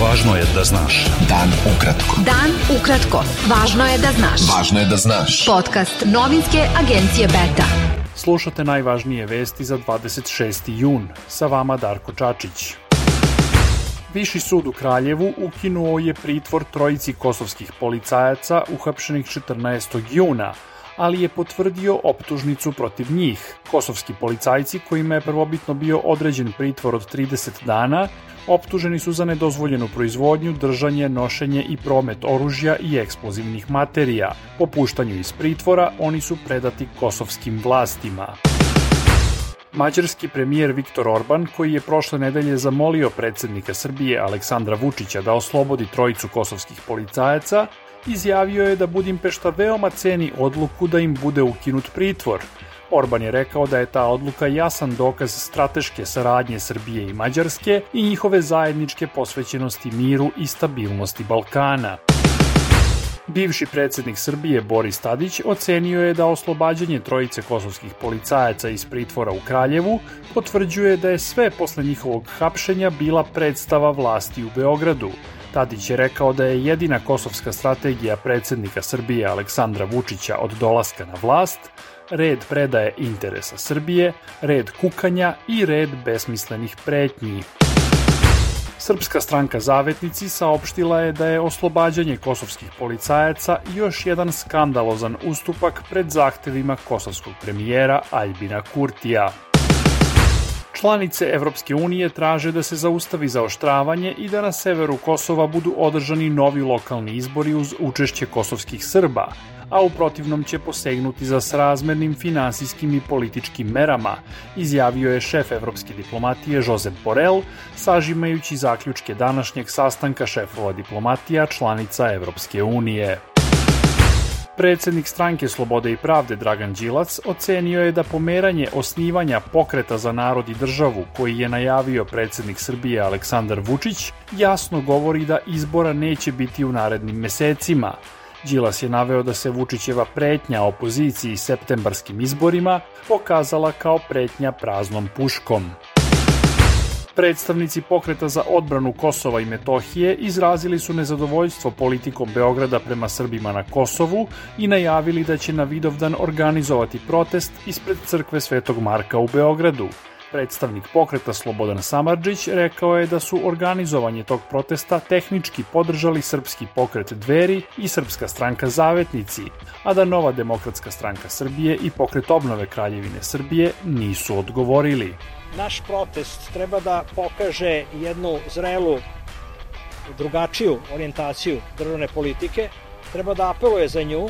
Važno je da znaš. Dan ukratko. Dan ukratko. Važno je da znaš. Važno je da znaš. Podcast novinske agencije Beta. Slušate najvažnije vesti za 26. jun. Sa vama Darko Čačić. Viši sud u Kraljevu ukinuo je pritvor trojici kosovskih policajaca uhapšenih 14. juna – ali je potvrdio optužnicu protiv njih. Kosovski policajci, kojima je prvobitno bio određen pritvor od 30 dana, optuženi su za nedozvoljenu proizvodnju, držanje, nošenje i promet oružja i eksplozivnih materija. Po puštanju iz pritvora oni su predati kosovskim vlastima. Mađarski premijer Viktor Orban, koji je prošle nedelje zamolio predsednika Srbije Aleksandra Vučića da oslobodi trojicu kosovskih policajaca, izjavio je da Budimpešta veoma ceni odluku da im bude ukinut pritvor. Orban je rekao da je ta odluka jasan dokaz strateške saradnje Srbije i Mađarske i njihove zajedničke posvećenosti miru i stabilnosti Balkana. Bivši predsednik Srbije Boris Tadić ocenio je da oslobađanje trojice kosovskih policajaca iz pritvora u Kraljevu potvrđuje da je sve posle njihovog hapšenja bila predstava vlasti u Beogradu. Tadić je rekao da je jedina kosovska strategija predsednika Srbije Aleksandra Vučića od dolaska na vlast red predaje interesa Srbije, red kukanja i red besmislenih pretnji. Srpska stranka Zavetnici saopštila je da je oslobađanje kosovskih policajaca još jedan skandalozan ustupak pred zahtevima kosovskog premijera Aljbina Kurtija. Članice Evropske unije traže da se zaustavi zaoštravanje i da na severu Kosova budu održani novi lokalni izbori uz učešće kosovskih Srba, a u protivnom će posegnuti za srazmernim finansijskim i političkim merama, izjavio je šef evropske diplomatije Josep Borel, sažimajući zaključke današnjeg sastanka šefova diplomatija članica Evropske unije. Predsednik stranke Slobode i pravde Dragan Đilac ocenio je da pomeranje osnivanja pokreta za narod i državu koji je najavio predsednik Srbije Aleksandar Vučić jasno govori da izbora neće biti u narednim mesecima. Đilas je naveo da se Vučićeva pretnja opoziciji septembarskim izborima pokazala kao pretnja praznom puškom. Predstavnici pokreta za odbranu Kosova i Metohije izrazili su nezadovoljstvo politikom Beograda prema Srbima na Kosovu i najavili da će na Vidovdan organizovati protest ispred crkve Svetog Marka u Beogradu. Predstavnik pokreta Slobodan Samarđić rekao je da su organizovanje tog protesta tehnički podržali srpski pokret Dveri i Srpska stranka Zavetnici, a da Nova demokratska stranka Srbije i pokret obnove Kraljevine Srbije nisu odgovorili. Naš protest treba da pokaže jednu zrelu, drugačiju orijentaciju državne politike, treba da apeluje za nju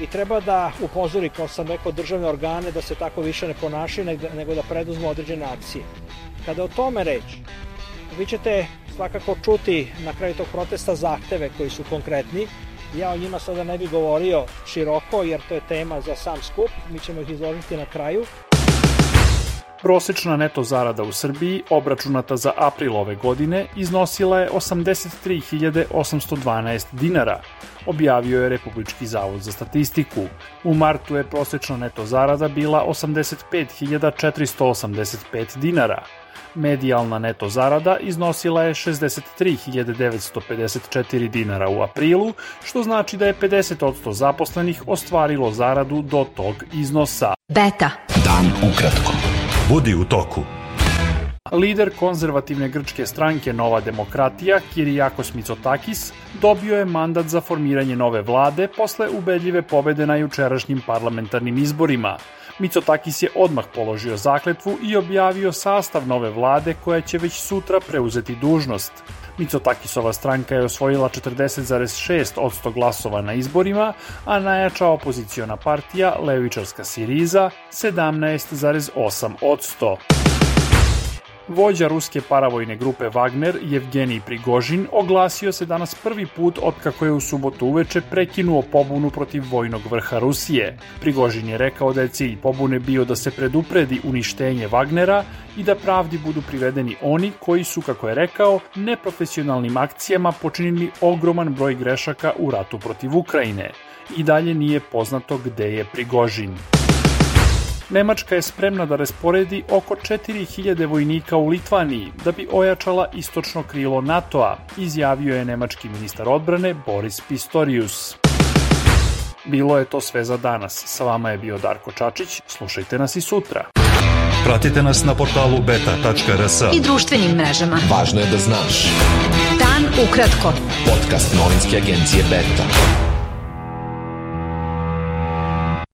i treba da upozori, kao sam rekao, državne organe da se tako više ne ponašaju, nego da preduzmu određene akcije. Kada o tome reč, vi ćete svakako čuti na kraju tog protesta zahteve koji su konkretni. Ja o njima sada ne bih govorio široko, jer to je tema za sam skup, mi ćemo ih izložiti na kraju. Prosečna neto zarada u Srbiji, obračunata za april ove godine, iznosila je 83.812 dinara, objavio je Republički zavod za statistiku. U martu je prosečna neto zarada bila 85.485 dinara. Medijalna neto zarada iznosila je 63.954 dinara u aprilu, što znači da je 50% zaposlenih ostvarilo zaradu do tog iznosa. Beta. Dan ukratko. Budi u toku. Lider konzervativne grčke stranke Nova demokratija, Kirijakos Mitsotakis, dobio je mandat za formiranje nove vlade posle ubedljive pobede na jučerašnjim parlamentarnim izborima. Mitsotakis je odmah položio zakletvu i objavio sastav nove vlade koja će već sutra preuzeti dužnost. Mitsotakisova stranka je osvojila 40,6% glasova na izborima, a najjača opoziciona partija, levičarska Siriza, 17,8%. Vođa ruske paravojne grupe Wagner, Evgenij Prigožin, oglasio se danas prvi put otkako je u subotu uveče prekinuo pobunu protiv vojnog vrha Rusije. Prigožin je rekao da je cilj pobune bio da se predupredi uništenje Wagnera i da pravdi budu privedeni oni koji su, kako je rekao, neprofesionalnim akcijama počinili ogroman broj grešaka u ratu protiv Ukrajine. I dalje nije poznato gde je Prigožin. Nemačka je spremna da rasporedi oko 4000 vojnika u Litvaniji da bi ojačala istočno krilo NATO-a, izjavio je nemački ministar odbrane Boris Pistorius. Bilo je to sve za danas. Sa vama je bio Darko Čačić. Slušajte nas i sutra. Pratite nas na portalu beta.rs. I društvenim mrežama. Važno je da znaš. Dan ukratko. Podcast novinske agencije Beta.